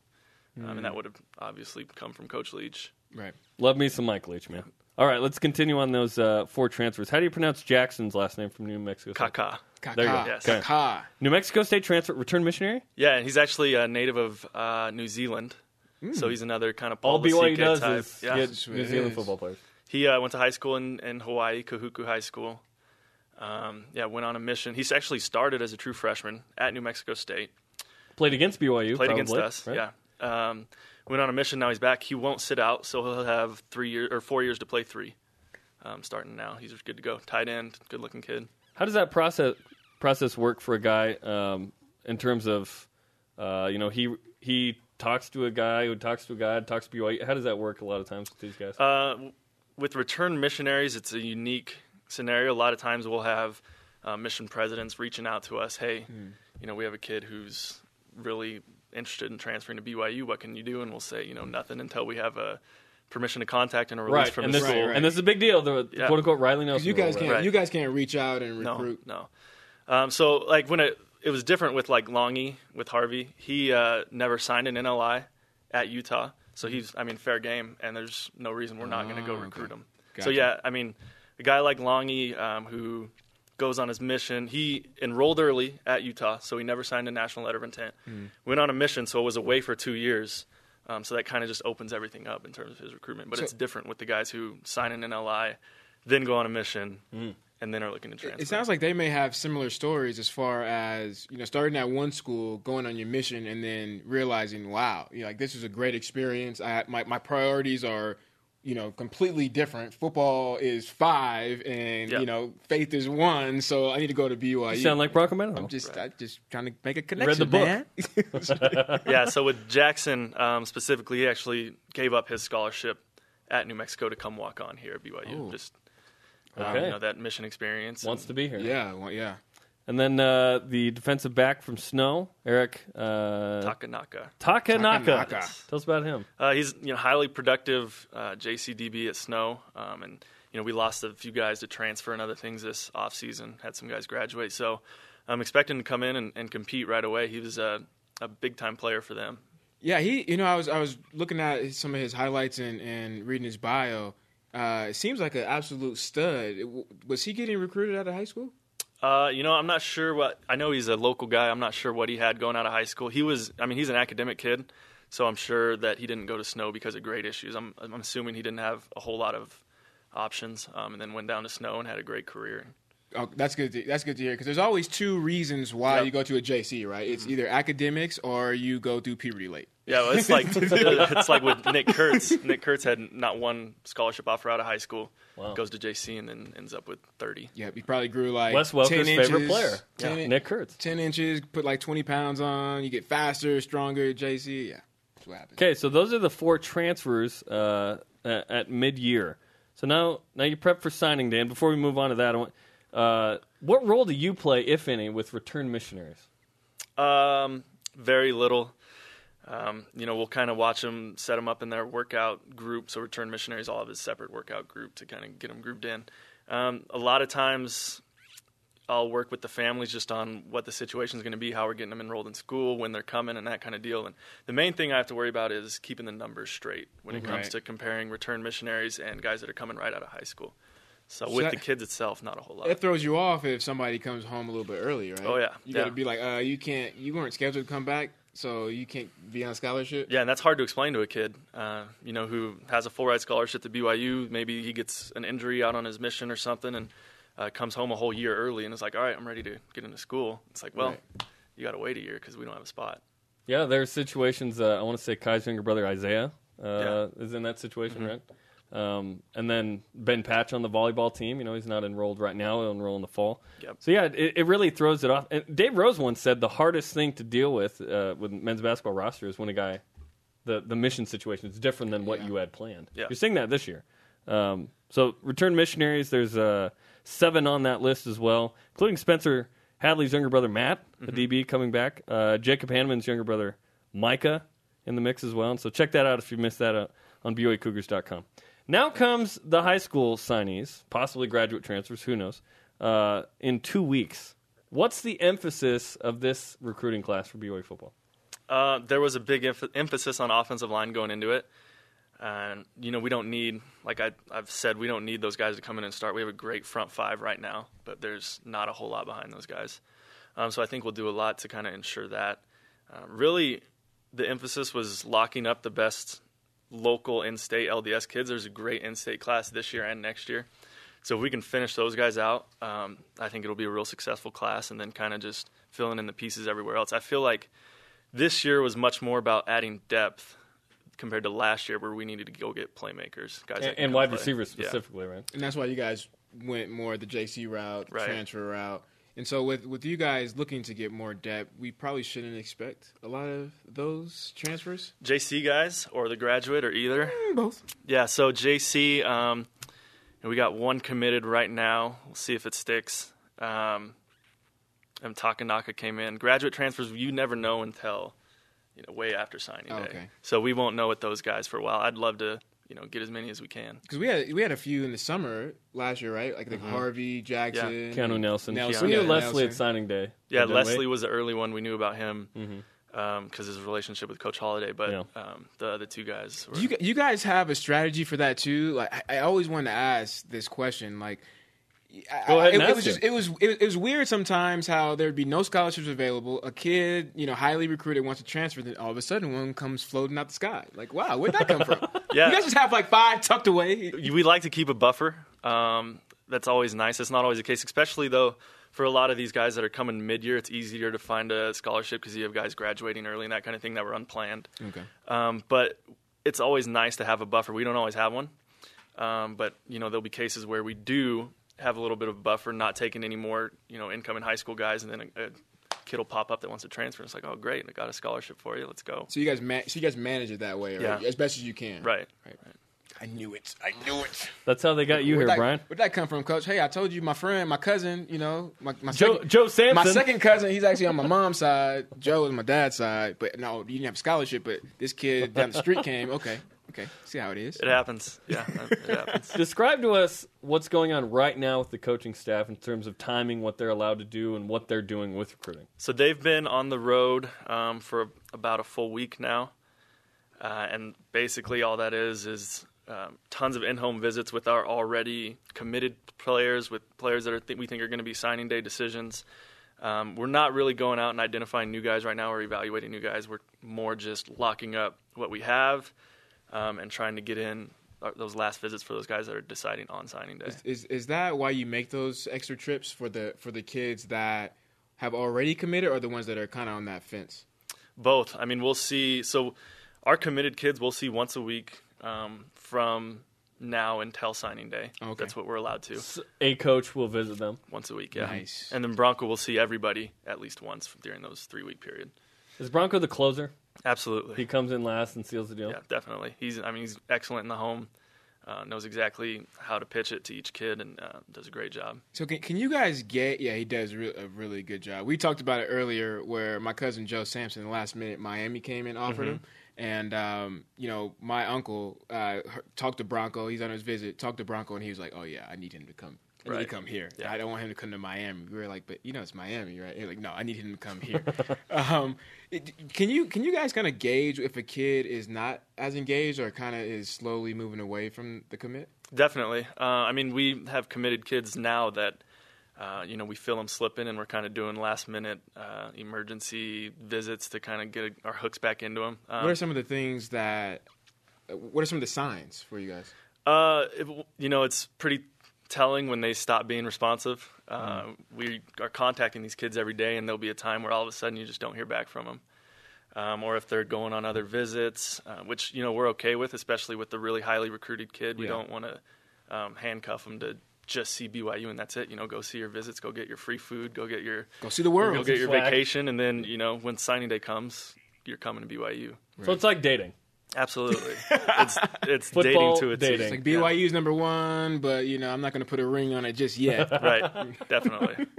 um, and that would have obviously come from Coach Leach. right. Love me some Mike Leach, man. All right, let's continue on those uh, four transfers. How do you pronounce Jackson's last name from New Mexico? State? Kaka. There you go. Kaka. Yes. Kaka. New Mexico State transfer, return missionary. Yeah, and he's actually a native of uh, New Zealand, so he's another kind of All Paul BYU Lasike does type. is yeah. get New Zealand football players. He uh, went to high school in, in Hawaii, Kahuku High School. Um, yeah, went on a mission. He's actually started as a true freshman at New Mexico State. Played against BYU. Played probably, against us. right? Yeah. Um, went on a mission. Now he's back. He won't sit out, so he'll have three years or four years to play three. Um, starting now, he's good to go. Tight end, good looking kid. How does that process process work for a guy um, in terms of, uh, you know, he he talks to a guy who talks to a guy, talks to BYU. How does that work a lot of times with these guys? Uh, with return missionaries, it's a unique scenario. A lot of times we'll have uh, mission presidents reaching out to us. Hey, you know, we have a kid who's really interested in transferring to BYU. What can you do? And we'll say, you know, nothing until we have a permission to contact and a release right, from and the this school. Right, and this is a big deal. The Yeah. quote unquote Riley Nelson. You guys rule, can't. right? Right. You guys can't reach out and No, recruit. no. Um, so like when it it was different with like Langi with Harvey. He uh, never signed an NLI at Utah, so he's I mean fair game, and there's no reason we're not going to go Oh, recruit him. So yeah, I mean a guy like Langi um, who goes on his mission. He enrolled early at Utah, so he never signed a national letter of intent. Hmm. Went on a mission, so it was away for two years. Um, so that kind of just opens everything up in terms of his recruitment. But So- it's different with the guys who sign an NLI, then go on a mission, and then are looking to transfer. It sounds like they may have similar stories as far as you know, starting at one school, going on your mission, and then realizing, wow, you know, like this is a great experience. I my my priorities are, you know, completely different. Football is five, and Yeah. you know, faith is one. So I need to go to BYU. You sound like Bronco Mendenhall. I'm just, I'm just trying to make a connection. read connection. the book. man. yeah, so with Jackson um, specifically, he actually gave up his scholarship at New Mexico to come walk on here at BYU. Oh. Just um, Okay. you know that mission experience. Wants and- to be here. yeah, well, yeah. And then uh, the defensive back from Snow, Eric uh, Takenaka. Takenaka. Takenaka. Tell us about him. Uh, he's you know highly productive uh, JCDB at Snow, um, and you know we lost a few guys to transfer and other things this off season. Had some guys graduate, so I'm expecting to come in and, and compete right away. He was a, a big time player for them. Yeah, he. You know, I was I was looking at some of his highlights and, and reading his bio. Uh, it seems like an absolute stud. Was he getting recruited out of high school? Uh, you know, I'm not sure what. I know he's a local guy. I'm not sure what he had going out of high school. He was. I mean, he's an academic kid, so I'm sure that he didn't go to Snow because of grade issues. I'm, I'm assuming he didn't have a whole lot of options, um, and then went down to Snow and had a great career. Oh, that's good. To, that's good to hear because there's always two reasons why Yep. you go to a JC, right? It's either academics or you go through puberty late. Yeah, well, it's like it's like with Nick Kurtz. Nick Kurtz had not one scholarship offer out of high school. Wow. Goes to JC and then ends up with 30. Yeah, he probably grew like Wes 10 Welker's inches, favorite player, 10, Yeah, Nick Kurtz. 10 inches, put like 20 pounds on. You get faster, stronger JC. Yeah, that's what happens. Okay, so those are the four transfers uh, at, at mid-year. So now, now you prep for signing day. And before we move on to that, I want, uh, what role do you play, if any, with return missionaries? Um, very little. Um, you know, we'll kind of watch them set them up in their workout group. So return missionaries all have a separate workout group to kind of get them grouped in. Um, a lot of times, I'll work with the families just on what the situation is going to be, how we're getting them enrolled in school, when they're coming, and that kind of deal. And the main thing I have to worry about is keeping the numbers straight when it comes to comparing return missionaries and guys that are coming right out of high school. So, So with that- the kids itself, not a whole lot. It throws you off if somebody comes home a little bit early, right? Oh, yeah. You got to be like, uh, you can't, you weren't scheduled to come back, so you can't be on scholarship. Yeah, and that's hard to explain to a kid, uh, you know, who has a full ride scholarship to BYU. Maybe he gets an injury out on his mission or something, and uh, comes home a whole year early, and is like, "All right, I'm ready to get into school." It's like, well, Right. you got to wait a year because we don't have a spot. Yeah, there are situations. Uh, I want to say Kai's younger brother Isaiah uh, Yeah. is in that situation, Mm-hmm. right? Um, and then Ben Patch on the volleyball team. You know, he's not enrolled right now. He'll enroll in the fall. Yep. So yeah, it, it really throws it off. And Dave Rose once said the hardest thing to deal with uh, with men's basketball roster is when a guy, the the mission situation is different than what Yeah. you had planned. Yeah. You're seeing that this year. Um, so return missionaries. There's uh, seven on that list as well, including Spencer Hadley's younger brother Matt, a DB, coming back. Uh, Jacob Hannemann's younger brother Micah in the mix as well. And so check that out if you missed that uh, on BYUCougars.com. Now comes the high school signees, possibly graduate transfers, who knows, uh, in two weeks. What's the emphasis of this recruiting class for BYU football? Uh, there was a big emph- emphasis on offensive line going into it. And, you know, we don't need, like I, I've said, we don't need those guys to come in and start. We have a great front five right now, but there's not a whole lot behind those guys. Um, so I think we'll do a lot to kind of ensure that. Uh, really, the emphasis was locking up the best local in state LDS kids. There's a great in state class this year and next year. So if we can finish those guys out, um, I think it'll be a real successful class and then kind of just filling in the pieces everywhere else. I feel like this year was much more about adding depth compared to last year where we needed to go get playmakers, guys And, and wide play. receivers Yeah. specifically, right? And that's why you guys went more the JC route, Right. transfer route. And so with with you guys looking to get more depth, we probably shouldn't expect a lot of those transfers. JC guys or the graduate or either. Both. Yeah, so JC, um, and we got one committed right now. We'll see if it sticks. Um, and Takenaka came in. Graduate transfers, you never know until you know way after signing day. Okay. So we won't know with those guys for a while. I'd love to you know get as many as we can. Because we had we had a few in the summer last year, right? Like the mm-hmm. Harvey Jackson, Keanu Nelson. Nelson. We knew yeah, Leslie at signing day. Yeah, Didn't we? Leslie was the early one. We knew about him mm-hmm. um, because his relationship with Coach Holiday. But Yeah. um, the other two guys. Were, you you guys have a strategy for that too? Like I, I always wanted to ask this question. Like, I- Go ahead I- it, was just it was it, it was weird sometimes how there'd be no scholarships available. A kid, you know, highly recruited wants to transfer, then all of a sudden one comes floating out the sky. Like, wow, where'd that come from? Yeah. you guys just have like five tucked away. we like to keep a buffer. Um, that's always nice. That's not always the case, especially though for a lot of these guys that are coming mid-year. It's easier to find a scholarship because you have guys graduating early and that kind of thing that were unplanned. Okay. Um, but it's always nice to have a buffer. We don't always have one, um, but you know there'll be cases where we do have a little bit of a buffer, not taking any more you know incoming high school guys, and then a, a kid will pop up that wants to transfer. And It's like, oh great, I got a scholarship for you. Let's go. So you guys, ma- so you guys manage it that way, right? Yeah. as best as you can. Right. Right. I knew it. I knew it. That's how they got you Where'd here, that, Brian. Where'd that come from, Coach? Hey, I told you, my friend, my cousin, you know, my, my Joe, second, Joe Sampson. my second cousin, he's actually on my mom's side. Joe is my dad's side. But no, you didn't have a scholarship, but this kid down the street came. Okay, okay, see how it is. It happens. Yeah, it happens. Describe to us what's going on right now with the coaching staff in terms of timing, what they're allowed to do, and what they're doing with recruiting. So they've been on the road um, for about a full week now, uh, and basically all that is is um, tons of in-home visits with our already committed players, with players that are th- we think are going to be signing day decisions. Um, we're not really going out and identifying new guys right now or evaluating new guys. We're more just locking up what we have um, and trying to get in uh, those last visits for those guys that are deciding on signing day. Is is that why you make those extra trips for the for the kids that have already committed, or the ones that are kind of on that fence? Both. I mean, we'll see. So, our committed kids we'll see once a week um, from now until signing day. Okay. That's what we're allowed to. A coach will visit them. Once a week, yeah. Nice. And then Bronco will see everybody at least once during those three week period. Is Bronco the closer? Absolutely. He comes in last and seals the deal. yeah, definitely. He's. I mean, he's excellent in the home. Uh, knows exactly how to pitch it to each kid and uh, does a great job. So can, can you guys get? Yeah, he does re- a really good job. We talked about it earlier, where my cousin Joe Sampson, the last minute Miami came in and offered him, And um, you know, my uncle uh, talked to Bronco. He's on his visit. Talked to Bronco, and he was like, "Oh yeah, I need him to come. I need Right. to come here. Yeah. I don't want him to come to Miami." We were like, "But you know, it's Miami, right?" He's like, "No, I need him to come here." um, it- can you can you guys kind of gauge if a kid is not as engaged or kind of is slowly moving away from the commit? Definitely. Uh, I mean, we have committed kids now that, uh, you know, we feel them slipping and we're kind of doing last minute uh, emergency visits to kind of get our hooks back into them. Um, what are some of the things that? What are some of the signs for you guys? Uh, it, you know, it's pretty telling when they stop being responsive. Uh, We are contacting these kids every day, and there'll be a time where all of a sudden you just don't hear back from them. Um, or if they're going on other visits, uh, which you know we're okay with, especially with the really highly recruited kid. We Yeah. don't want to um, handcuff them to just see BYU and that's it. You know, go see your visits, go get your free food, go get your Go see the world. go get your Flag. vacation, and then you know when signing day comes, you're coming to BYU. So it's like dating. Absolutely, it's it's Football, dating to a T. dating. It's like BYU's number one, but you know I'm not going to put a ring on it just yet. right? Definitely.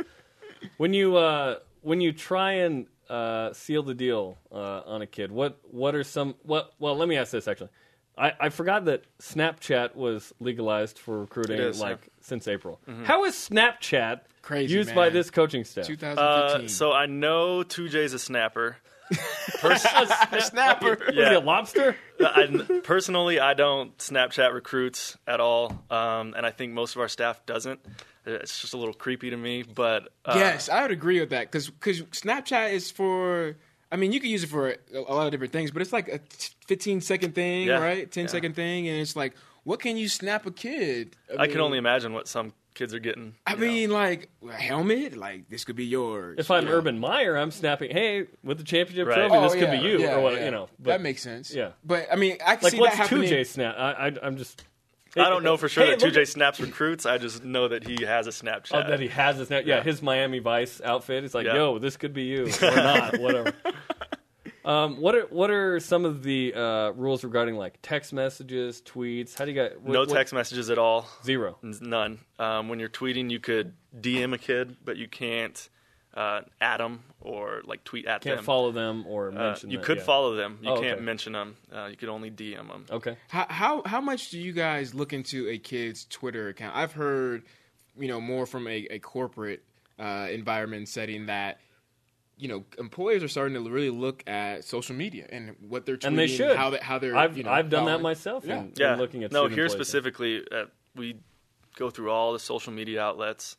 When you uh, when you try and uh, seal the deal uh, on a kid, what what are some what? Well, let me ask this actually. I, I forgot that Snapchat was legalized for recruiting It is, like yeah. since April. How is Snapchat Crazy, used by this coaching staff? 2015. Uh, so I know 2J's a snapper. snapper. Was he a lobster? I, personally, I don't Snapchat recruits at all, um, and I think most of our staff doesn't. It's just a little creepy to me, but uh, yes, I would agree with that because because Snapchat is for. I mean, you can use it for a, a lot of different things, but it's like a t- 15 second thing, Yeah, right? 10 yeah. second thing, and it's like, what can you snap a kid? I can mean, only imagine what some kids are getting. I you know. mean, like a helmet, like this could be yours. If I'm you know? Urban Meyer, I'm snapping. Hey, with the championship Right. trophy, Oh, this could be you, yeah, or what? yeah. You know, but, that makes sense. yeah. but I mean, I can like see what's that happening. two J snap? I, I, I'm just. I don't know for sure Hey, that 2J at- snaps recruits. I just know that he has a Snapchat. Oh, that he has this now. Yeah, Yeah. his Miami Vice outfit. It's like, Yeah. yo, this could be you or not, whatever. Um, what are what are some of the uh, rules regarding like text messages, tweets? How do you get what, no what- text messages at all. zero? None. Um, when you're tweeting, you could DM a kid, but you can't uh, at them or like tweet at them. Can't follow them or Uh, mention. you that, could yeah. follow them. You Oh, can't okay. mention them. Uh, you could only DM them. Okay, How, how how much do you guys look into a kid's Twitter account? I've heard, you know, more from a, a corporate uh, environment setting that, you know, employers are starting to really look at social media and what they're tweeting, And they should. how they, how they're. I've you know, I've done that myself. Yeah. in- in looking at no, here specifically, uh, we go through all the social media outlets.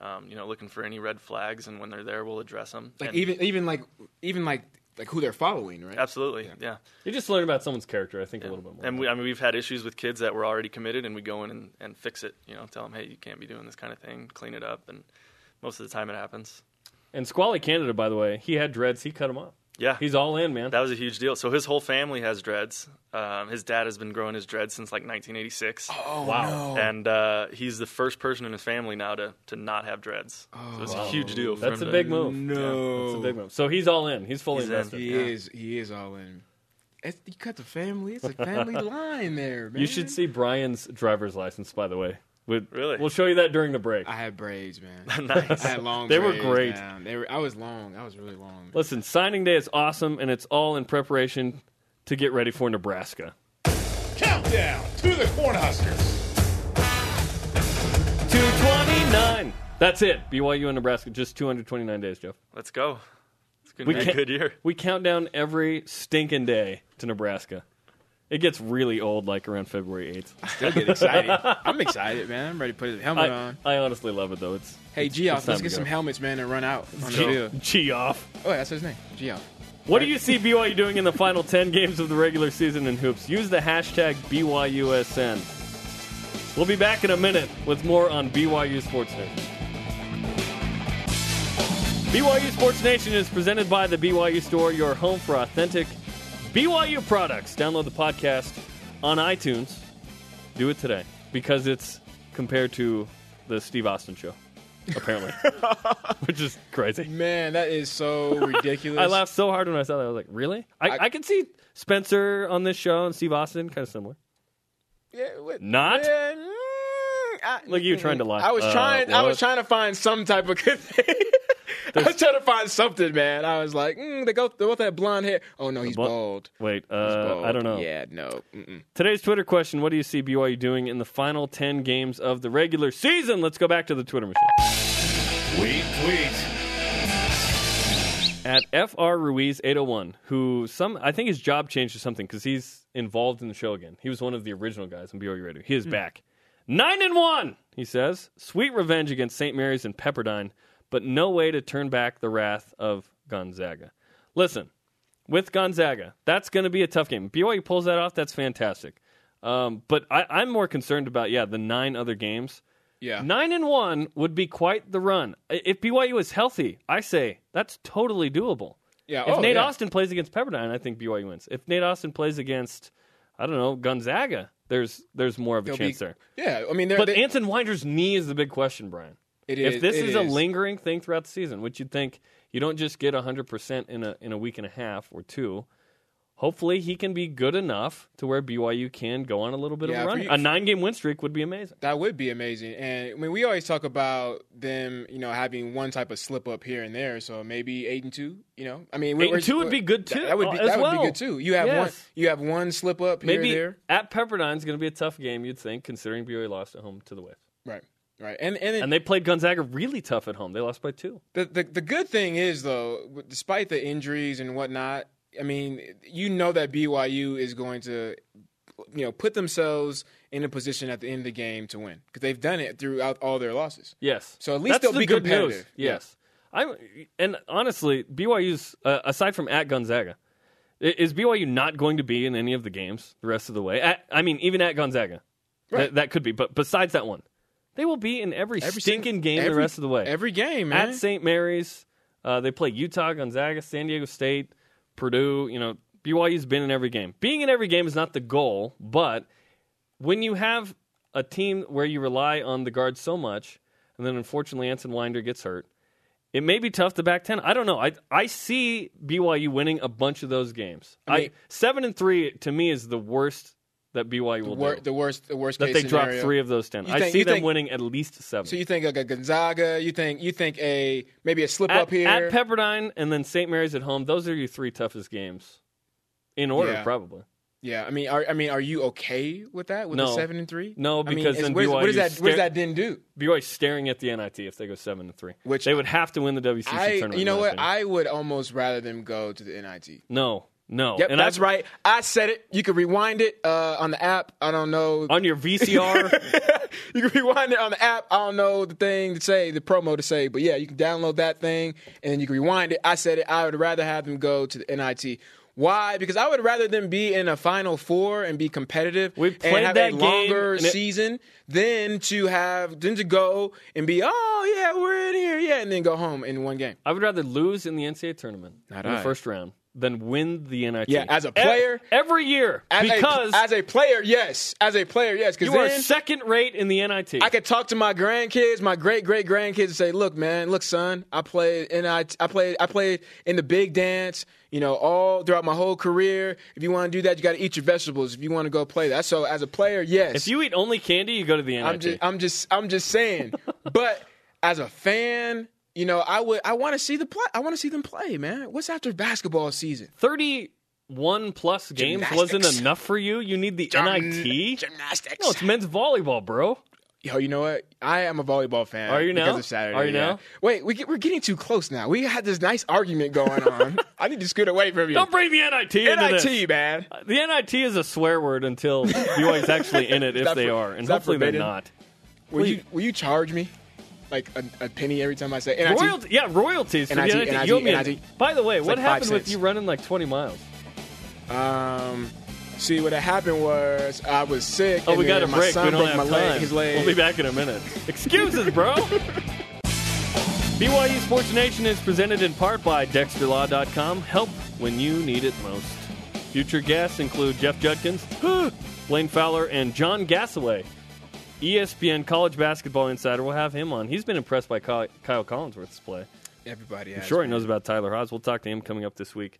Um, you know, looking for any red flags, and when they're there, we'll address them. Like And- even even like even like like who they're following, right? absolutely, yeah. You just learn about someone's character. I think a little bit more. And we, I mean, we've had issues with kids that were already committed, and we go in and, and fix it. You know, tell them, hey, you can't be doing this kind of thing. Clean it up, and most of the time it happens. And Squally Canada, by the way, he had dreads. He cut them off. Yeah, He's all in, man. that was a huge deal. So his whole family has dreads. Um, his dad has been growing his dreads since like 1986, oh wow. no. and uh, he's the first person in his family now to to not have dreads. so it's a huge deal. For That's a to- big move. No. That's a big move. So he's all in. He's fully He's in. invested. He Yeah. is he is all in. It's, you cut the family. It's a family line there, man. You should see Brian's driver's license, by the way. We- Really? We'll show you that during the break. I had braids, man. nice. I had long. They were great. down. They were. I was long. I was really long. Listen, signing day is awesome, and it's all in preparation to get ready for Nebraska. Countdown to the Cornhuskers. 229. That's it. BYU and Nebraska, just 229 days, Jeff. Let's go. It's gonna We be a good year. We count down every stinking day to Nebraska. It gets really old, like around February 8th. Still get excited. I'm excited, man. I'm ready to put the helmet I, on. I honestly love it, though. It's Hey, it's time let's get some helmets, man, and run out on the G, field. G off. Oh, that's his name, Geoff. What do you see BYU doing in the final 10 games of the regular season in hoops? Use the hashtag BYUSN. We'll be back in a minute with more on BYU Sports Nation. BYU Sports Nation is presented by the BYU Store, your home for authentic BYU products. Download the podcast on iTunes. Do it today because it's compared to the Steve Austin show, apparently, which is crazy. Man, that is so ridiculous. I laughed so hard when I saw that. I was like, really? I, I, I- can see Spencer on this show and Steve Austin, kind of similar. Yeah, what- Not? Yeah, I- Look at you trying to lie. I was Uh, trying. I what? was trying to find some type of good thing. I was trying to find something, man. I was like, mm, they go, they both have blonde hair. Oh no, he's blo- bald. Wait, He's uh, bald. I don't know. Yeah, no. Mm-mm. Today's Twitter question: What do you see BYU doing in the final ten games of the regular season? Let's go back to the Twitter machine Tweet, tweet. at fr Ruiz eight hundred one, who some I think his job changed to something because he's involved in the show again. He was one of the original guys on BYU Radio. He is back, nine and one. He says, "Sweet revenge against St. Mary's and Pepperdine, but no way to turn back the wrath of Gonzaga." Listen, with Gonzaga, that's going to be a tough game. BYU pulls that off, that's fantastic. Um, but I, I'm more concerned about yeah the nine other games. Yeah. Nine and one would be quite the run. If BYU is healthy, I say that's totally doable. Yeah. If oh, Nate yeah. Austin plays against Pepperdine, I think BYU wins. If Nate Austin plays against, I don't know, Gonzaga, there's there's more of a They'll chance be- there. Yeah. I mean, But they, Anson Winder's knee is the big question, Brian. it if this it is, a lingering thing throughout the season, which you'd think you don't just get 100% in a in a week and a half or two, hopefully he can be good enough to where BYU can go on a little bit Yeah, of a run. you- a nine game win streak would be amazing. That would be amazing. And I mean, we always talk about them, you know, having one type of slip up here and there. So maybe eight and two. You know, I mean, Eight and two would be good, too, That would be uh, that would be good too. You have one. You have one slip up here Maybe and there. at Pepperdine's going to be a tough game, you'd think, considering BYU lost at home to the Waves. Right. Right. And and, And they played Gonzaga really tough at home. They lost by two. the, the the good thing is though, despite the injuries and whatnot, I mean, you know that BYU is going to, you know, put themselves in a position at the end of the game to win because they've done it throughout all their losses. Yes. So at least That's they'll the be good competitive. News. Yes. I'm and honestly, BYU's uh, aside from at Gonzaga, is BYU not going to be in any of the games the rest of the way? At, I mean, even at Gonzaga, Right. that, that could be. But besides that one, they will be in every, Every stinking single- game the rest of the way. Every game, man. at St. Mary's, uh, they play Utah, Gonzaga, San Diego State, Purdue. You know, BYU's been in every game. Being in every game is not the goal, but when you have a team where you rely on the guards so much, and then unfortunately Anson Winder gets hurt, it may be tough to back ten. I don't know. I I see BYU winning a bunch of those games. I, mean- seven and three to me is the worst that BYU will Wor- do. the worst, the worst that they drop three of those ten. You I think- see them think- winning at least seven. So you think like a Gonzaga? You think you think a maybe a slip at, up here? at Pepperdine and then St. Mary's at home. Those are your three toughest games, in order Yeah. probably. yeah, I mean, are, I mean, are you okay with that with No. the seven and three? No, I mean, because then what, is, what does BYU that what does that then do? BYU staring at the NIT if they go seven and three. Which they would have to win the WCC I, tournament. you know what? I would almost rather them go to the NIT. no, no. Yep, and that's I've- right. I said it. You can rewind it uh, on the app. I don't know. On your VCR, you can rewind it on the app. I don't know the thing to say, the promo to say, but yeah, you can download that thing and then you can rewind it. I said it. I would rather have them go to the NIT. Why? Because I would rather them be in a Final Four and be competitive We and played have that a game, longer it- season than to have than to go and be oh yeah we're in here yeah and then go home in one game. I would rather lose in the NCAA tournament Not in the first round than win the NIT. Yeah, as a player- every year As because a, as a player, yes. As a player, yes. Because you are second rate in the NIT. I could talk to my grandkids, my great great grandkids, and say, "Look, man, look, son, I played I I played I played in the big dance, you know, all throughout my whole career. If you want to do that, you got to eat your vegetables. If you want to go play that, so as a player, yes. if you eat only candy, you go to the NIT. I'm just I'm just I'm just saying, but as a fan, you know, I would I want to see the play. I want to see them play, man. What's after basketball season? 31 plus games wasn't enough for you. You need the NIT. Gymnastics. No, it's men's volleyball, bro. Yo, you know what? I am a volleyball fan. Are you now? because? Of Saturday. Are you yeah. now? Wait, we get, we're getting too close now. We had this nice argument going on. I need to scoot away from you. Don't bring the NIT into this. NIT, man. Uh, the NIT is a swear word until BYU's actually in it, if they for- are, and hopefully they're not. Will you will you charge me like a, a penny every time I say NIT? Royalty, yeah, royalties NIT, NIT. NIT, owe me NIT. By the way, what like happened with you running like 20 miles? Um, see what happened was I was sick. Oh, and we got a my break. we don't have time. Leg, his leg. We'll be back in a minute. Excuses, bro. BYU Sports Nation is presented in part by DexterLaw.com. Help when you need it most. Future guests include Jeff Judkins, Blaine Fowler, and John Gasaway. ESPN College Basketball Insider will have him on. He's been impressed by Kyle Collinsworth's play. Everybody I'm sure he knows about Tyler Haws. We'll talk to him coming up this week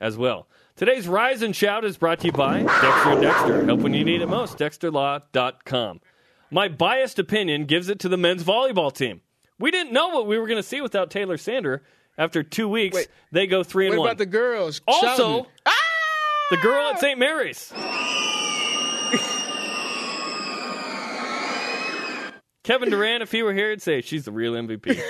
as well. Today's Rise and Shout is brought to you by Dexter and Dexter. Help when you need it most. DexterLaw.com. My biased opinion gives it to the men's volleyball team. We didn't know what we were going to see without Taylor Sander. After two weeks, Wait. they go three and What one. about the girls? also, shouting? the girl at St. Mary's. Kevin Durant, if he were here, he'd say she's the real MVP.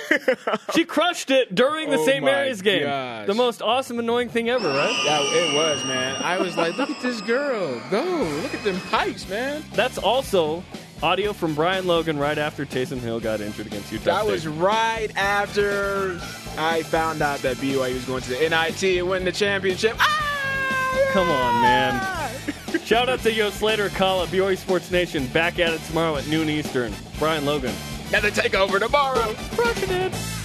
she crushed it during the Oh St. Mary's game. gosh. The most awesome, annoying thing ever, right? Yeah, it was, man. I was like, look at this girl. Go. Look at them pipes, man. That's also audio from Brian Logan right after Taysom Hill got injured against Utah That State. was right after I found out that BYU was going to the NIT and winning the championship. Ah! Come on, man. Shout out to Yo Slater Call at BYU Sports Nation. Back at it tomorrow at noon Eastern. Brian Logan. Another takeover tomorrow. Crushing it.